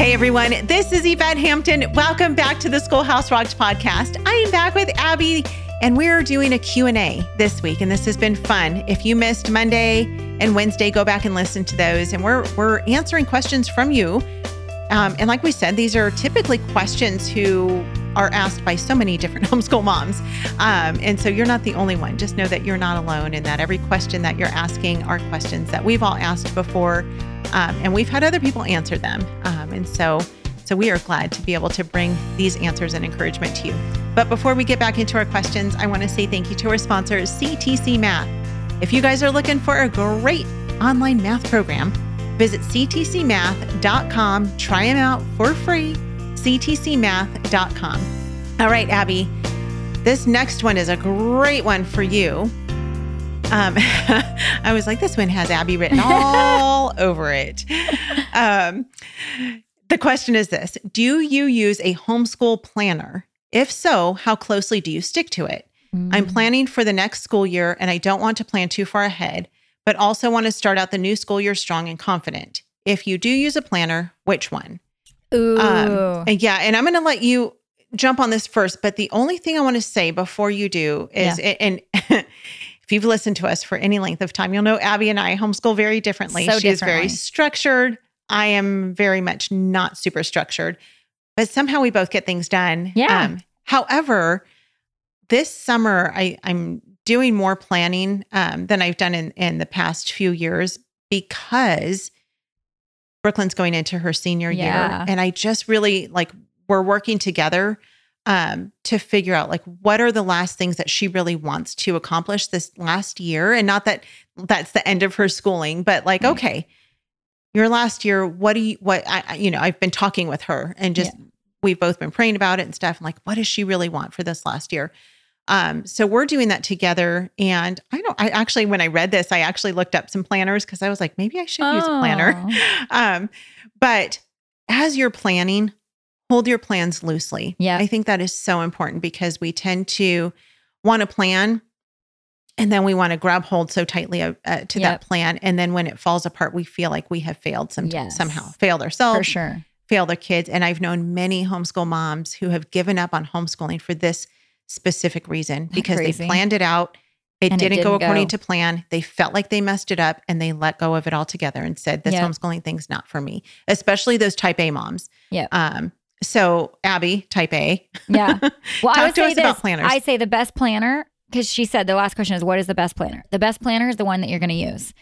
Hey everyone, this is Yvette Hampton. Welcome back to the Schoolhouse Rocked podcast. I am back with Aby and we're doing a Q&A this week and this has been fun. If you missed Monday and Wednesday, go back and listen to those and we're we're answering questions from you. Um, and like we said, these are typically questions who are asked by so many different homeschool moms. Um, and so you're not the only one. Just know that you're not alone and that every question that you're asking are questions that we've all asked before. Um, and we've had other people answer them. Um, and so, so we are glad to be able to bring these answers and encouragement to you. But before we get back into our questions, I want to say thank you to our sponsor, CTC Math. If you guys are looking for a great online math program, visit ctcmath.com. Try them out for free. ctcmath.com. All right, Aby, this next one is a great one for you. Um, I was like, this one has Aby written all over it. Um, the question is this Do you use a homeschool planner? If so, how closely do you stick to it? Mm. I'm planning for the next school year and I don't want to plan too far ahead, but also want to start out the new school year strong and confident. If you do use a planner, which one? Ooh. Um, and yeah, and I'm going to let you jump on this first, but the only thing I want to say before you do is, yeah. and if you've listened to us for any length of time, you'll know Aby and I homeschool very differently. So she is very structured. I am very much not super structured, but somehow we both get things done. Yeah. Um, however, this summer I, I'm doing more planning um, than I've done in, in the past few years because Brooklyn's going into her senior yeah. year. And I just really like, we're working together um, to figure out like what are the last things that she really wants to accomplish this last year and not that that's the end of her schooling but like mm-hmm. okay your last year what do you what i you know i've been talking with her and just yeah. we've both been praying about it and stuff and like what does she really want for this last year um, so we're doing that together. And I don't, I actually, when I read this, I actually looked up some planners because I was like, maybe I should oh. use a planner. Um, but as you're planning, hold your plans loosely. Yeah. I think that is so important because we tend to want to plan and then we want to grab hold so tightly uh, uh to yep. that plan and then when it falls apart we feel like we have failed some yes. somehow failed ourselves for sure failed our kids and i've known many homeschool moms who have given up on homeschooling for this specific reason because they planned it out it, didn't, it didn't, go according go. to plan they felt like they messed it up and they let go of it altogether and said this yep. homeschooling thing's not for me especially those type a moms yeah um so Aby, type A. Yeah. Well, Talk I would say this. I say the best planner because she said the last question is what is the best planner? The best planner is the one that you're going to use.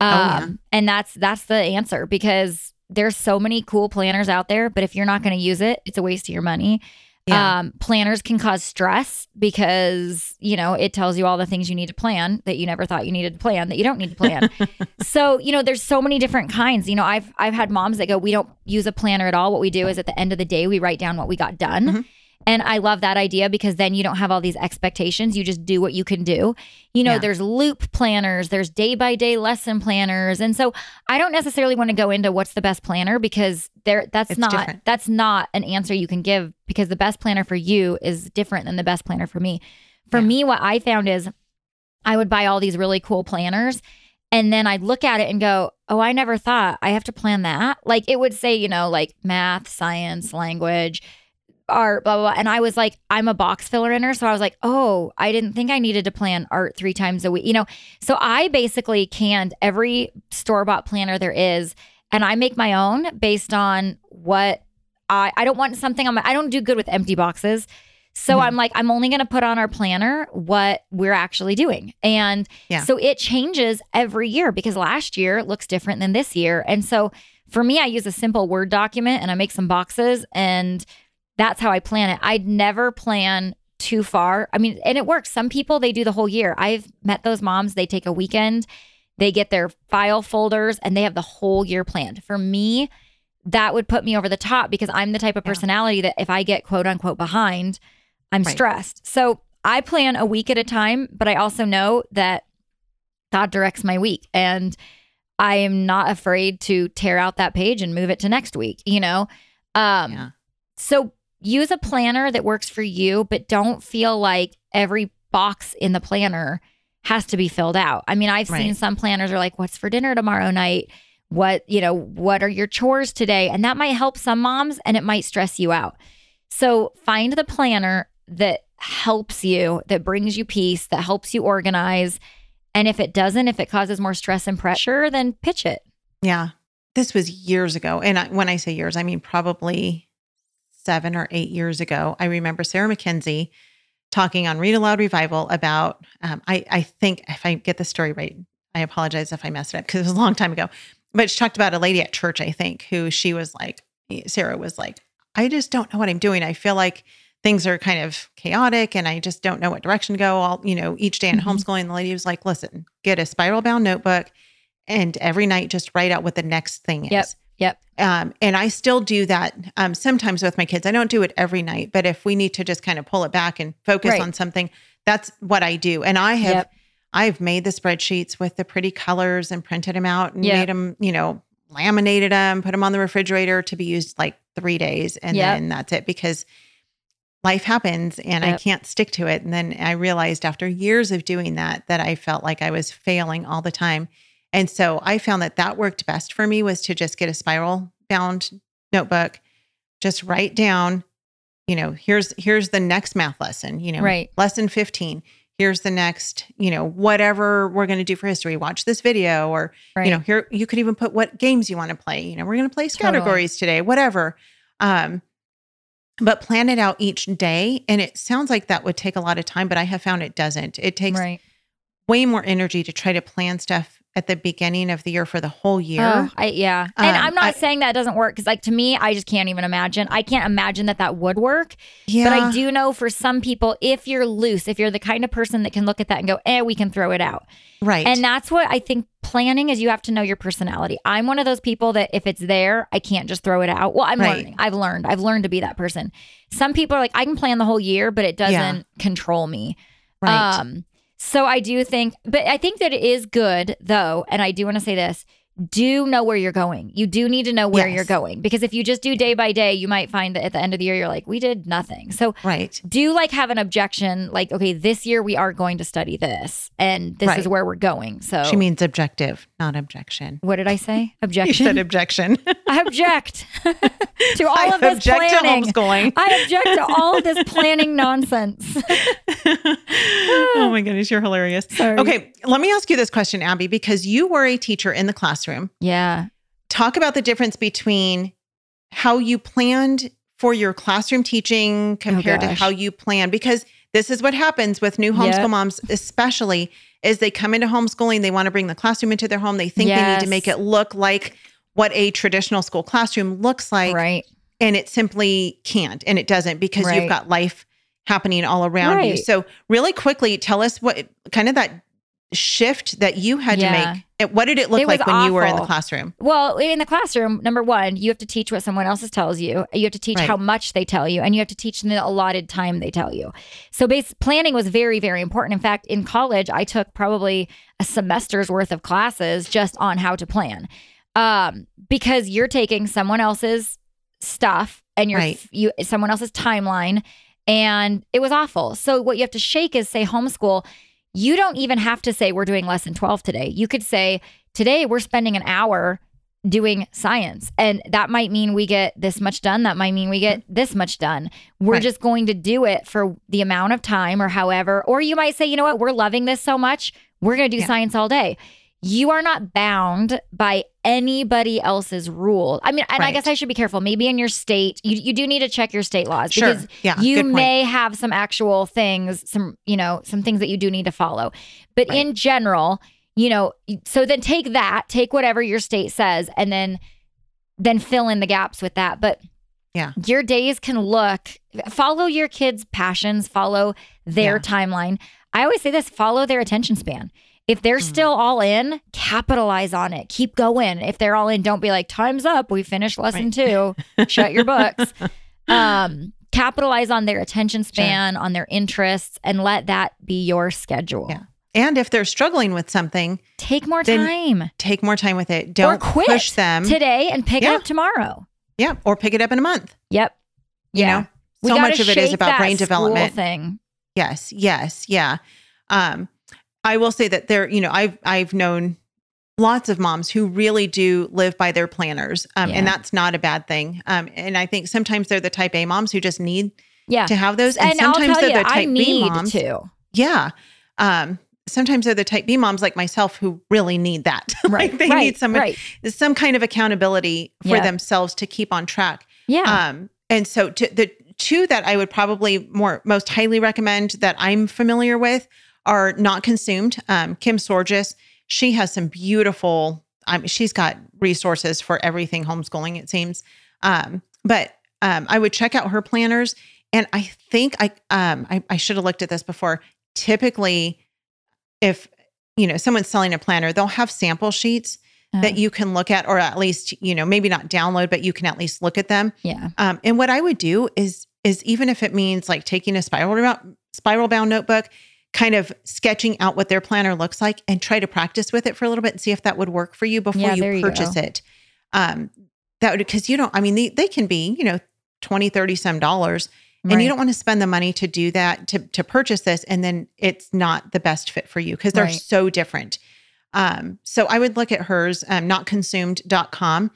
Um, oh, yeah. And that's that's the answer because there's so many cool planners out there, but if you're not going to use it, it's a waste of your money. Yeah. Um, planners can cause stress because, you know, it tells you all the things you need to plan that you never thought you needed to plan that you don't need to plan. so, you know, there's so many different kinds. You know, I've I've had moms that go, we don't use a planner at all. What we do is at the end of the day, we write down what we got done. Mm-hmm. And I love that idea because then you don't have all these expectations. You just do what you can do. You know, yeah. there's loop planners, there's day by day lesson planners. And so I don't necessarily want to go into what's the best planner because there that's it's not different. that's not an answer you can give because the best planner for you is different than the best planner for me. For yeah. me, what I found is I would buy all these really cool planners and then I'd look at it and go, Oh, I never thought I have to plan that. Like it would say, you know, like math, science, language art, blah, blah, blah. And I was like, I'm a box filler in her. So I was like, oh, I didn't think I needed to plan art three times a week. You know, so I basically canned every store bought planner there is. And I make my own based on what I, I don't want something on my, I don't do good with empty boxes. So mm-hmm. I'm like, I'm only going to put on our planner what we're actually doing. And yeah. so it changes every year because last year looks different than this year. And so for me, I use a simple Word document and I make some boxes and that's how I plan it. I'd never plan too far. I mean, and it works. Some people they do the whole year. I've met those moms, they take a weekend, they get their file folders and they have the whole year planned. For me, that would put me over the top because I'm the type of personality yeah. that if I get quote unquote behind, I'm right. stressed. So I plan a week at a time, but I also know that God directs my week and I am not afraid to tear out that page and move it to next week, you know? Um, yeah. So use a planner that works for you, but don't feel like every box in the planner has to be filled out. I mean, I've right. seen some planners are like, what's for dinner tomorrow night? What, you know, what are your chores today? And that might help some moms and it might stress you out. So find the planner that helps you, that brings you peace, that helps you organize. And if it doesn't, if it causes more stress and pressure, then pitch it. Yeah. This was years ago. And I, when I say years, I mean probably seven or eight years ago. I remember Sarah McKenzie talking on Read Aloud Revival about, um, I, I think if I get the story right, I apologize if I messed it up because it was a long time ago. But she talked about a lady at church, I think, who she was like, Sarah was like, I just don't know what I'm doing. I feel like things are kind of chaotic and I just don't know what direction to go. All, you know, each day in mm-hmm. homeschooling, the lady was like, listen, get a spiral bound notebook and every night just write out what the next thing is. Yep. Yep. Um, and I still do that um, sometimes with my kids. I don't do it every night, but if we need to just kind of pull it back and focus right. on something, that's what I do. And I have, yep. I've made the spreadsheets with the pretty colors and printed them out and yep. made them, you know, laminated them, put them on the refrigerator to be used like three days, and yep. then that's it because life happens and I can't stick to it. And then I realized after years of doing that that I felt like I was failing all the time. And so I found that that worked best for me was to just get a spiral bound notebook, just write down, you know, here's here's the next math lesson, you know, right. lesson 15. Here's the next, you know, whatever we're going to do for history. Watch this video or right. you know, here you could even put what games you want to play. You know, we're going to play categories today, whatever. Um but plan it out each day and it sounds like that would take a lot of time, but I have found it doesn't. It takes right. way more energy to try to plan stuff at the beginning of the year for the whole year. Oh, I, yeah. Um, and I'm not I, saying that doesn't work because, like, to me, I just can't even imagine. I can't imagine that that would work. Yeah. But I do know for some people, if you're loose, if you're the kind of person that can look at that and go, eh, we can throw it out. Right. And that's what I think planning is you have to know your personality. I'm one of those people that if it's there, I can't just throw it out. Well, I'm right. learning. I've learned. I've learned to be that person. Some people are like, I can plan the whole year, but it doesn't yeah. control me. Right. Um, so I do think, but I think that it is good though, and I do want to say this do know where you're going. You do need to know where yes. you're going because if you just do day by day, you might find that at the end of the year you're like, we did nothing. So right. do like have an objection, like, okay, this year we are going to study this and this right. is where we're going. So she means objective, not objection. What did I say? Objection. you said objection. I object to all I of this planning. I object to all of this planning nonsense. oh my goodness, you're hilarious. Sorry. Okay, let me ask you this question, Aby, because you were a teacher in the classroom classroom. Yeah. Talk about the difference between how you planned for your classroom teaching oh, compared oh to how you plan because this is what happens with new homeschool yep. moms especially is they come into homeschooling they want to bring the classroom into their home they think yes. they need to make it look like what a traditional school classroom looks like right and it simply can't and it doesn't because right. you've got life happening all around right. you so really quickly tell us what kind of that shift that you had yeah. to make? What did it look it like when awful. you were in the classroom? Well, in the classroom, number one, you have to teach what someone else tells you. You have to teach right. how much they tell you, and you have to teach the allotted time they tell you. So, base planning was very, very important. In fact, in college, I took probably a semester's worth of classes just on how to plan, um, because you're taking someone else's stuff and you're right. you someone else's timeline, and it was awful. So, what you have to shake is say homeschool you don't even have to say we're doing lesson 12 today. You could say today we're spending an hour doing science. And that might mean we get this much done. That might mean we get mm-hmm. this much done. We're right. just going to do it for the amount of time or however or you might say you know what? We're loving this so much. We're going to do yeah. science all day you are not bound by anybody else's rule. I mean, and right. I guess I should be careful. Maybe in your state, you, you do need to check your state laws sure. because yeah, you may have some actual things, some, you know, some things that you do need to follow. But right. in general, you know, so then take that, take whatever your state says, and then then fill in the gaps with that. But yeah. Your days can look, follow your kids' passions, follow their yeah. timeline. I always say this follow their attention span. If they're mm-hmm. still all in, capitalize on it. Keep going. If they're all in, don't be like, time's up. We finished lesson right. two. Shut your books. Um, capitalize on their attention span, sure. on their interests, and let that be your schedule. Yeah. And if they're struggling with something, take more time. Take more time with it. Don't push them today and pick yeah. it up tomorrow. Yeah. Or pick it up in a month. Yep. You yeah. know, so much of it is about brain development. Thing. Yes. Yes. Yeah. Um, I will say that there, you know, I've I've known lots of moms who really do live by their planners. Um, yeah. And that's not a bad thing. Um, and I think sometimes they're the type A moms who just need yeah. to have those. And, and sometimes they're you, the type B moms. Too. Yeah. Um, sometimes they're the type B moms like myself who really need that. Right. like they right, need some right. some kind of accountability for yeah. themselves to keep on track. Yeah. Um, and so to, the two that I would probably more most highly recommend that I'm familiar with are not consumed. Um, Kim Sorgius, she has some beautiful. Um, she's got resources for everything homeschooling. It seems, um, but um, I would check out her planners. And I think I um I, I should have looked at this before. Typically, if you know someone's selling a planner, they'll have sample sheets that uh-huh. you can look at, or at least you know maybe not download, but you can at least look at them. Yeah. Um, and what I would do is is even if it means like taking a spiral bound, spiral bound notebook, kind of sketching out what their planner looks like, and try to practice with it for a little bit and see if that would work for you before yeah, you purchase you it. Um, that would because you don't. I mean, they, they can be you know 20, 30 some dollars. And right. you don't want to spend the money to do that to to purchase this and then it's not the best fit for you because they're right. so different. Um, so I would look at hers, um, notconsumed.com.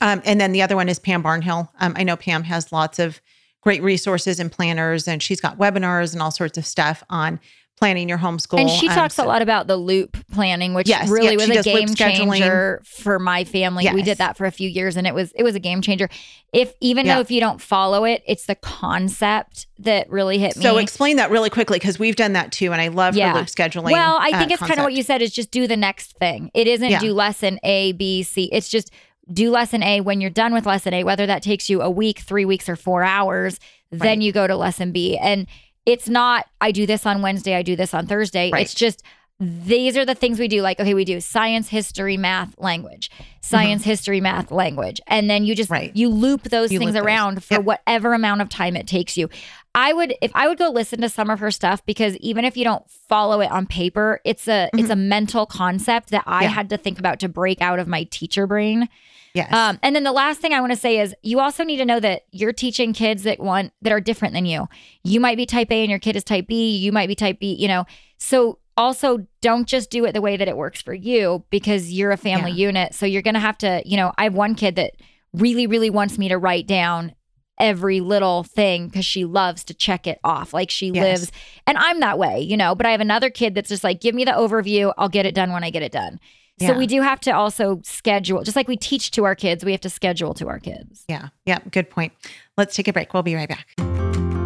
Um, and then the other one is Pam Barnhill. Um, I know Pam has lots of great resources and planners, and she's got webinars and all sorts of stuff on planning your homeschool. And she um, talks so, a lot about the loop planning, which yes, really yeah, was a game changer for my family. Yes. We did that for a few years and it was it was a game changer. If even yeah. though if you don't follow it, it's the concept that really hit me. So explain that really quickly because we've done that too and I love yeah. her loop scheduling. Well, I think uh, it's kind of what you said is just do the next thing. It isn't do lesson A, B, C. It's just do lesson A when you're done with lesson A, whether that takes you a week, 3 weeks or 4 hours, right. then you go to lesson B. And it's not I do this on Wednesday, I do this on Thursday. Right. It's just these are the things we do like okay we do science history math language science mm-hmm. history math language and then you just right. you loop those you things around those. for yep. whatever amount of time it takes you i would if i would go listen to some of her stuff because even if you don't follow it on paper it's a mm-hmm. it's a mental concept that i yeah. had to think about to break out of my teacher brain Yes. Um, and then the last thing I want to say is you also need to know that you're teaching kids that want that are different than you. You might be type A and your kid is type B. You might be type B, you know. So also don't just do it the way that it works for you because you're a family yeah. unit. So you're gonna have to, you know, I have one kid that really, really wants me to write down every little thing because she loves to check it off. Like she yes. lives, and I'm that way, you know. But I have another kid that's just like, give me the overview. I'll get it done when I get it done. Yeah. So we do have to also schedule, just like we teach to our kids, we have to schedule to our kids. Yeah. Yeah. Good point. Let's take a break. We'll be right back.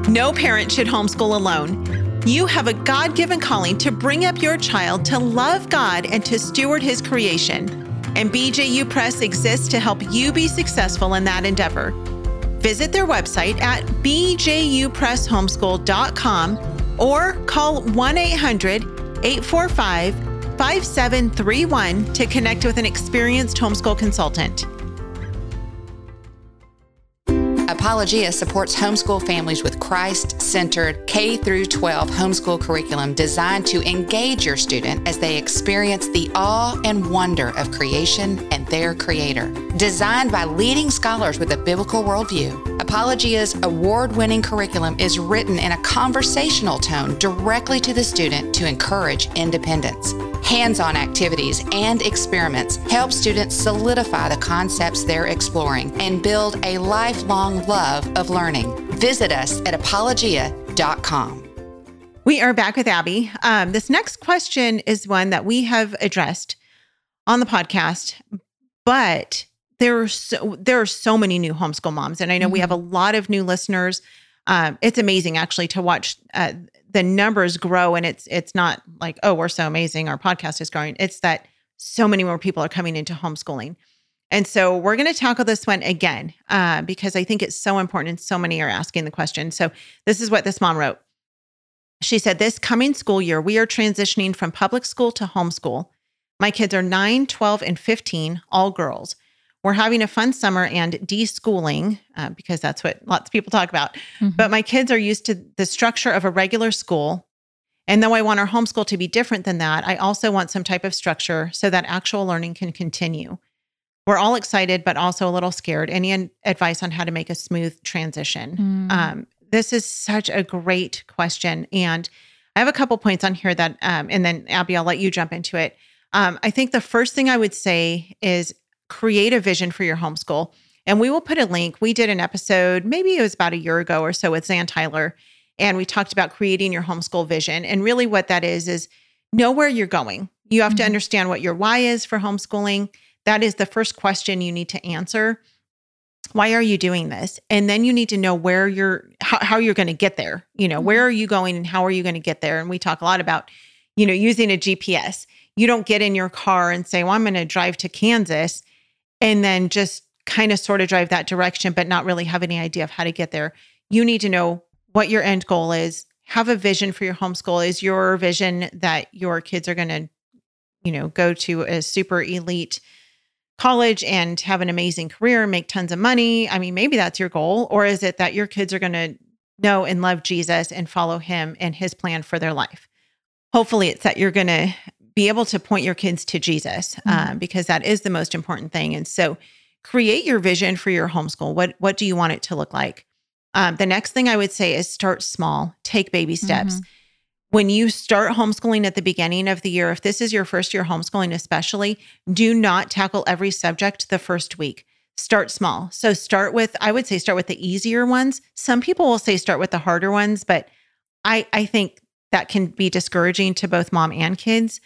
No parent should homeschool alone. You have a God given calling to bring up your child to love God and to steward his creation. And BJU Press exists to help you be successful in that endeavor. Visit their website at bjupresshomeschool.com or call 1 800 845 5731 to connect with an experienced homeschool consultant. Apologia supports homeschool families with Christ-centered K through 12 homeschool curriculum designed to engage your student as they experience the awe and wonder of creation and their creator. Designed by leading scholars with a biblical worldview, Apologia's award-winning curriculum is written in a conversational tone directly to the student to encourage independence. Hands-on activities and experiments help students solidify the concepts they're exploring and build a lifelong love of learning. Visit us at apologia.com. We are back with Aby. Um, this next question is one that we have addressed on the podcast, but there are so there are so many new homeschool moms, and I know mm-hmm. we have a lot of new listeners. Um, it's amazing actually to watch uh, the numbers grow, and it's it's not like oh we're so amazing, our podcast is growing. It's that so many more people are coming into homeschooling. And so we're going to tackle this one again uh, because I think it's so important and so many are asking the question. So this is what this mom wrote. She said, This coming school year, we are transitioning from public school to homeschool. My kids are 9, 12, and 15, all girls. We're having a fun summer and deschooling uh, because that's what lots of people talk about. Mm-hmm. But my kids are used to the structure of a regular school. And though I want our homeschool to be different than that, I also want some type of structure so that actual learning can continue. We're all excited, but also a little scared. Any advice on how to make a smooth transition? Mm. Um, this is such a great question. And I have a couple points on here that, um, and then Aby, I'll let you jump into it. Um, I think the first thing I would say is create a vision for your homeschool. And we will put a link. We did an episode, maybe it was about a year ago or so with Zan Tyler, and we talked about creating your homeschool vision. And really, what that is, is know where you're going. You have mm-hmm. to understand what your why is for homeschooling. That is the first question you need to answer. Why are you doing this? And then you need to know where you're, how, how you're going to get there. You know, where mm-hmm. are you going and how are you going to get there? And we talk a lot about, you know, using a GPS. You don't get in your car and say, well, I'm going to drive to Kansas and then just kind of sort of drive that direction, but not really have any idea of how to get there. You need to know what your end goal is, have a vision for your homeschool. Is your vision that your kids are going to, you know, go to a super elite college and have an amazing career, make tons of money? I mean, maybe that's your goal. Or is it that your kids are going to know and love Jesus and follow him and his plan for their life? Hopefully, it's that you're going to be able to point your kids to Jesus mm-hmm. um, because that is the most important thing. And so, create your vision for your homeschool. What what do you want it to look like? Um, the next thing I would say is start small, take baby steps. Mm-hmm. When you start homeschooling at the beginning of the year, if this is your first year homeschooling, especially, do not tackle every subject the first week. Start small. So start with, I would say, start with the easier ones. Some people will say start with the harder ones, but I I think that can be discouraging to both mom and kids.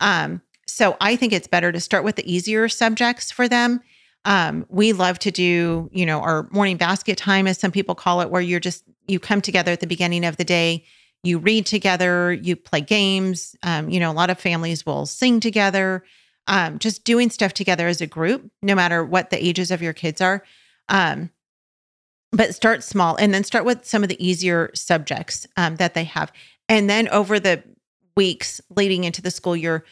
Um, so I think it's better to start with the easier subjects for them um, we love to do, you know, our morning basket time, as some people call it, where you're just, you come together at the beginning of the day, you read together, you play games. Um, you know, a lot of families will sing together, um, just doing stuff together as a group, no matter what the ages of your kids are. Um, but start small and then start with some of the easier subjects um, that they have. And then over the weeks leading into the school year,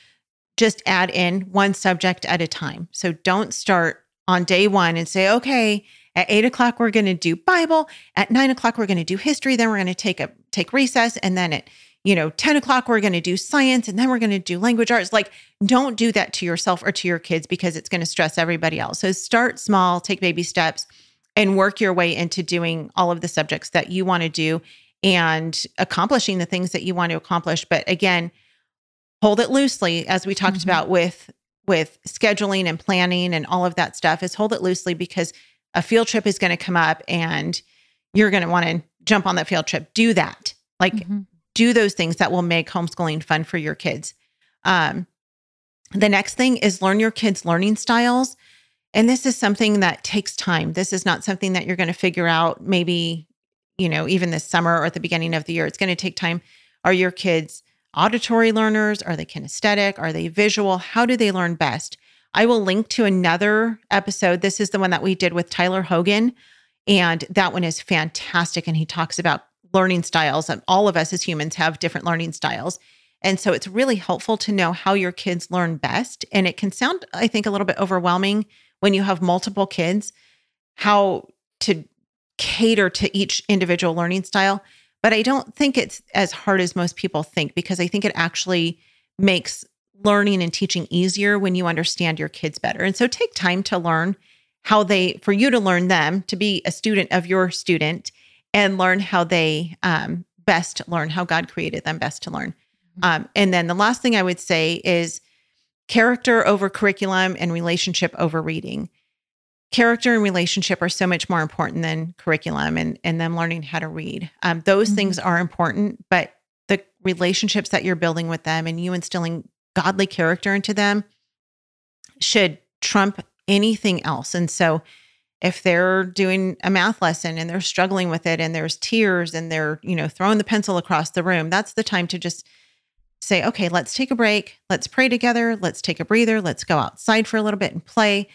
just add in one subject at a time. So don't start on day one and say, okay, at eight o'clock we're going to do Bible. At nine o'clock we're going to do history. Then we're going to take a take recess, and then at you know ten o'clock we're going to do science, and then we're going to do language arts. Like, don't do that to yourself or to your kids because it's going to stress everybody else. So start small, take baby steps, and work your way into doing all of the subjects that you want to do and accomplishing the things that you want to accomplish. But again, hold it loosely, as we talked mm-hmm. about with with scheduling and planning and all of that stuff is hold it loosely because a field trip is going to come up and you're going to want to jump on that field trip. Do that. Like mm-hmm. do those things that will make homeschooling fun for your kids. Um, the next thing is learn your kids' learning styles. And this is something that takes time. This is not something that you're going to figure out maybe, you know, even this summer or at the beginning of the year. It's going to take time. Are your kids auditory learners? Are they kinesthetic? Are they visual? How do they learn best? I will link to another episode. This is the one that we did with Tyler Hogan. And that one is fantastic. And he talks about learning styles. And all of us as humans have different learning styles. And so it's really helpful to know how your kids learn best. And it can sound, I think, a little bit overwhelming when you have multiple kids, how to cater to each individual learning style. But I don't think it's as hard as most people think because I think it actually makes learning and teaching easier when you understand your kids better. And so take time to learn how they, for you to learn them, to be a student of your student and learn how they um, best learn, how God created them best to learn. Mm-hmm. Um, and then the last thing I would say is character over curriculum and relationship over reading character and relationship are so much more important than curriculum and and them learning how to read. Um, those mm-hmm. things are important, but the relationships that you're building with them and you instilling godly character into them should trump anything else. And so if they're doing a math lesson and they're struggling with it and there's tears and they're, you know, throwing the pencil across the room, that's the time to just say, okay, let's take a break. Let's pray together. Let's take a breather. Let's go outside for a little bit and play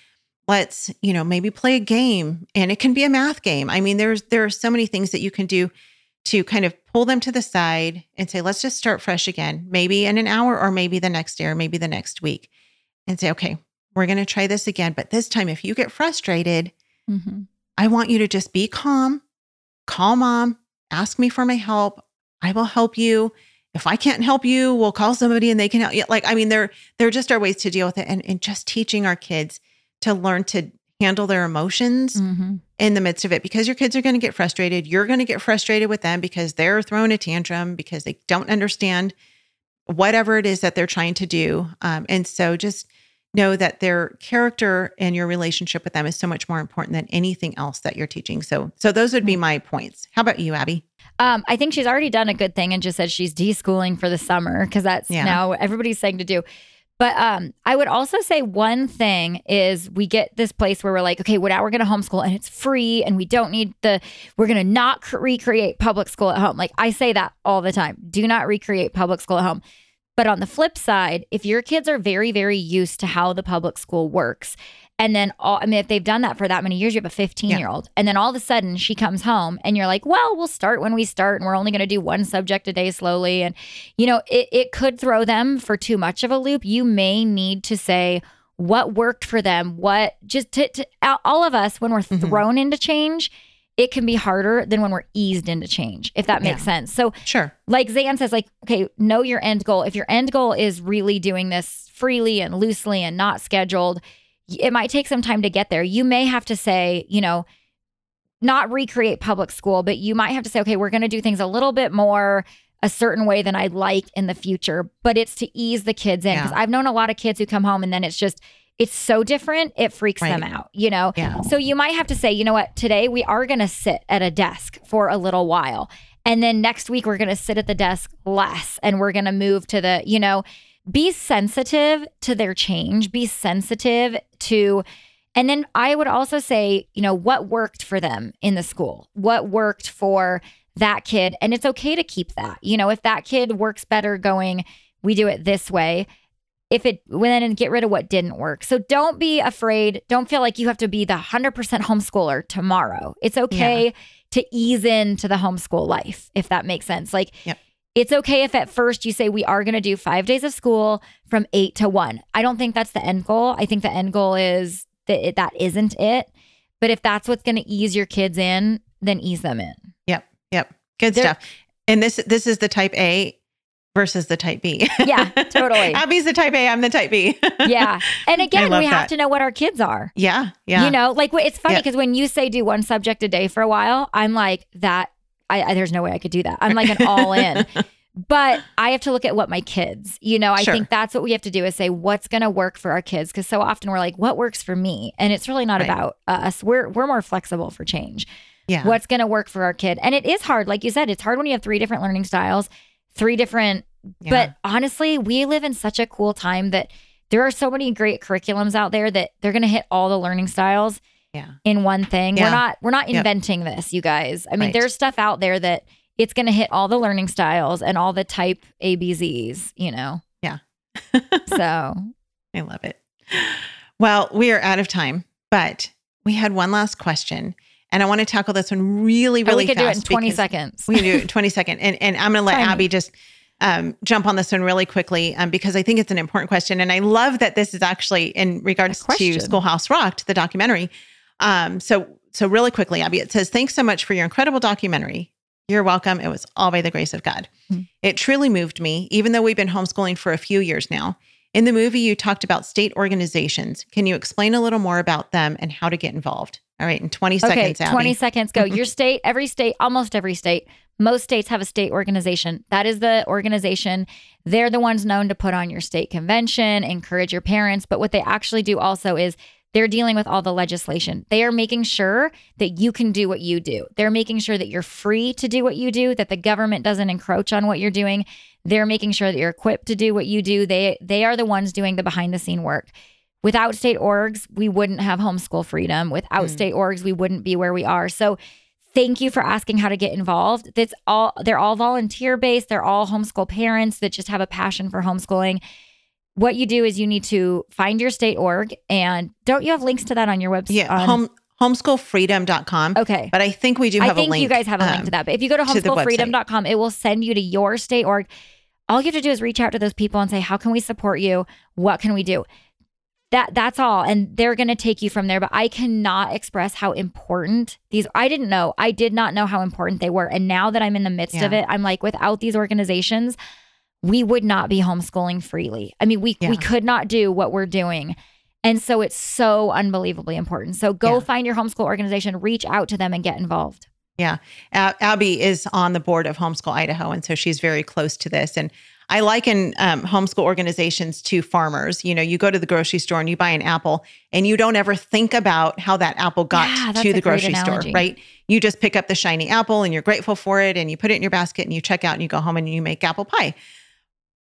let's you know maybe play a game and it can be a math game i mean there's there are so many things that you can do to kind of pull them to the side and say let's just start fresh again maybe in an hour or maybe the next day or maybe the next week and say okay we're going to try this again but this time if you get frustrated mm-hmm. i want you to just be calm call mom ask me for my help i will help you if I can't help you, we'll call somebody and they can help you. Like, I mean, there, there are just are ways to deal with it. And, and just teaching our kids to learn to handle their emotions mm-hmm. In the midst of it because your kids are going to get frustrated. You're going to get frustrated with them because they're throwing a tantrum because they don't understand whatever it is that they're trying to do. Um, and so just know that their character and your relationship with them is so much more important than anything else that you're teaching. So, so those would be my points. How about you, Aby? Um, I think she's already done a good thing and just said she's deschooling for the summer because that's yeah. now everybody's saying to do. But um, I would also say one thing is we get this place where we're like, okay, now we're going to homeschool and it's free and we don't need the, we're going to not recreate public school at home. Like I say that all the time. Do not recreate public school at home. But on the flip side, if your kids are very, very used to how the public school works, and then all, I mean, if they've done that for that many years, you have a 15 year old, and then all of a sudden she comes home and you're like, well, we'll start when we start, and we're only going to do one subject a day slowly. And, you know, it, it could throw them for too much of a loop. You may need to say, what worked for them, what just to, to all of us when we're mm-hmm. thrown into change it can be harder than when we're eased into change, if that makes yeah. sense. So, sure. Like Zan says, like, okay, know your end goal. If your end goal is really doing this freely and loosely and not scheduled, it might take some time to get there. You may have to say, you know, not recreate public school, but you might have to say, okay, we're going to do things a little bit more a certain way than I'd like in the future, but it's to ease the kids in. Because yeah. I've known a lot of kids who come home and then it's just, it's so different, it freaks right. them out, you know? Yeah. So you might have to say, you know what, today we are going to sit at a desk for a little while. And then next week we're going to sit at the desk less and we're going to move to the, you know, be sensitive to their change, be sensitive to, and then I would also say, you know, what worked for them in the school, what worked for that kid. And it's okay to keep that. You know, if that kid works better going, we do it this way if it then get rid of what didn't work. So don't be afraid. Don't feel like you have to be the 100% homeschooler tomorrow. It's okay yeah. to ease into the homeschool life, if that makes sense. Like, yep. It's okay if at first you say, we are going to do five days of school from eight to one. I don't think that's the end goal. I think the end goal is that it, that isn't it. But if that's what's going to ease your kids in, then ease them in. Yep. Yep. Good They're, stuff. And this this is the type A versus the type B. yeah, totally. Aby's the type A, I'm the type B. yeah. And again, we have to know what our kids are. Yeah. Yeah. You know, like it's funny because when you say do one subject a day for a while, I'm like, that, I, I there's no way I could do that. I'm like an all in. but I have to look at what my kids, you know, I sure. think that's what we have to do is say what's going to work for our kids because so often we're like what works for me and it's really not right. about us. We're we're more flexible for change. Yeah. What's going to work for our kid. And it is hard like you said, it's hard when you have three different learning styles three different yeah. but honestly we live in such a cool time that there are so many great curriculums out there that they're going to hit all the learning styles yeah. in one thing yeah. we're not we're not inventing yep. this you guys i mean right. there's stuff out there that it's going to hit all the learning styles and all the type abzs you know yeah so i love it well we are out of time but we had one last question and I want to tackle this one really, really oh, we could fast. do it in 20 seconds. we can do it in 20 seconds. And, and I'm going to let Tiny. Aby just um, jump on this one really quickly um, because I think it's an important question. And I love that this is actually in regards to Schoolhouse Rocked, the documentary. Um, so, so really quickly, Aby, it says, thanks so much for your incredible documentary. You're welcome. It was all by the grace of God. Mm-hmm. It truly moved me, even though we've been homeschooling for a few years now. In the movie, you talked about state organizations. Can you explain a little more about them and how to get involved? All right, in 20 seconds. Okay, 20 seconds go. Your state, every state, almost every state, most states have a state organization. That is the organization. They're the ones known to put on your state convention, encourage your parents. But what they actually do also is they're dealing with all the legislation. They are making sure that you can do what you do. They're making sure that you're free to do what you do, that the government doesn't encroach on what you're doing. They're making sure that you're equipped to do what you do. They they are the ones doing the behind the scene work. Without state orgs, we wouldn't have homeschool freedom. Without mm. state orgs, we wouldn't be where we are. So thank you for asking how to get involved. That's all they're all volunteer based. They're all homeschool parents that just have a passion for homeschooling. What you do is you need to find your state org and don't you have links to that on your website? Yeah, on- home homeschoolfreedom.com. Okay. But I think we do have I think you guys have a link um, to that. But if you go to homeschoolfreedom.com, it will send you to your state org. All you have to do is reach out to those people and say, How can we support you? What can we do? that that's all and they're going to take you from there but i cannot express how important these i didn't know i did not know how important they were and now that i'm in the midst yeah. of it i'm like without these organizations we would not be homeschooling freely i mean we yeah. we could not do what we're doing and so it's so unbelievably important so go yeah. find your homeschool organization reach out to them and get involved yeah Aby is on the board of homeschool idaho and so she's very close to this and I liken um, homeschool organizations to farmers. You know, you go to the grocery store and you buy an apple, and you don't ever think about how that apple got yeah, to the grocery store, right? You just pick up the shiny apple and you're grateful for it, and you put it in your basket and you check out and you go home and you make apple pie.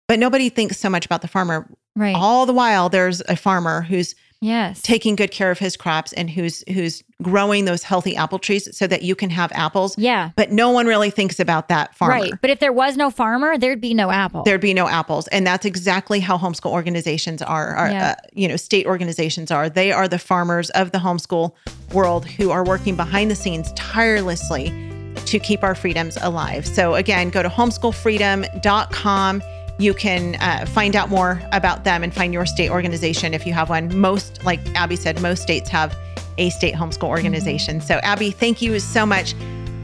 But nobody thinks so much about the farmer. Right. All the while, there's a farmer who's yes. taking good care of his crops and who's who's growing those healthy apple trees so that you can have apples. Yeah. But no one really thinks about that farmer. Right. But if there was no farmer there'd be no apple. There'd be no apples. And that's exactly how homeschool organizations are, are yeah. uh, you know state organizations are. They are the farmers of the homeschool world who are working behind the scenes tirelessly to keep our freedoms alive. So again go to homeschoolfreedom.com you can uh, find out more about them and find your state organization if you have one. Most, like Aby said, most states have a state homeschool organization. So, Aby, thank you so much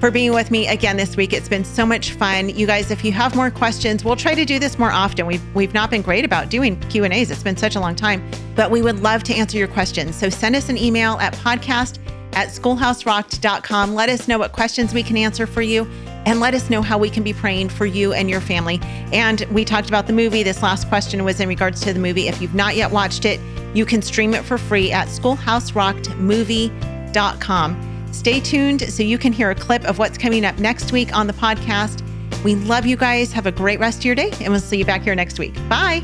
for being with me again this week. It's been so much fun. You guys, if you have more questions, we'll try to do this more often. We've we've not been great about doing Q&As. It's been such a long time, but we would love to answer your questions. So send us an email at podcast at schoolhouserocked.com. Let us know what questions we can answer for you and let us know how we can be praying for you and your family. And we talked about the movie. This last question was in regards to the movie. If you've not yet watched it, you can stream it for free at schoolhouserockedmovie.com. Stay tuned so you can hear a clip of what's coming up next week on the podcast. We love you guys. Have a great rest of your day, and we'll see you back here next week. Bye.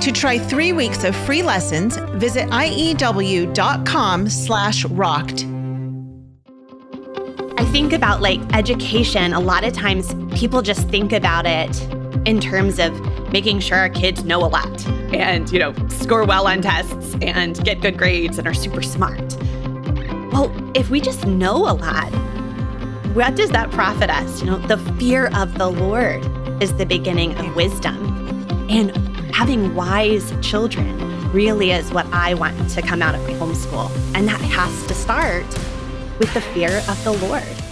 To try three weeks of free lessons, visit iew.com slash rocked. I think about like education. A lot of times people just think about it in terms of making sure our kids know a lot and, you know, score well on tests and get good grades and are super smart. Well, if we just know a lot, what does that profit us? You know, the fear of the Lord is the beginning of wisdom. And having wise children really is what I want to come out of homeschool. And that has to start with the fear of the Lord.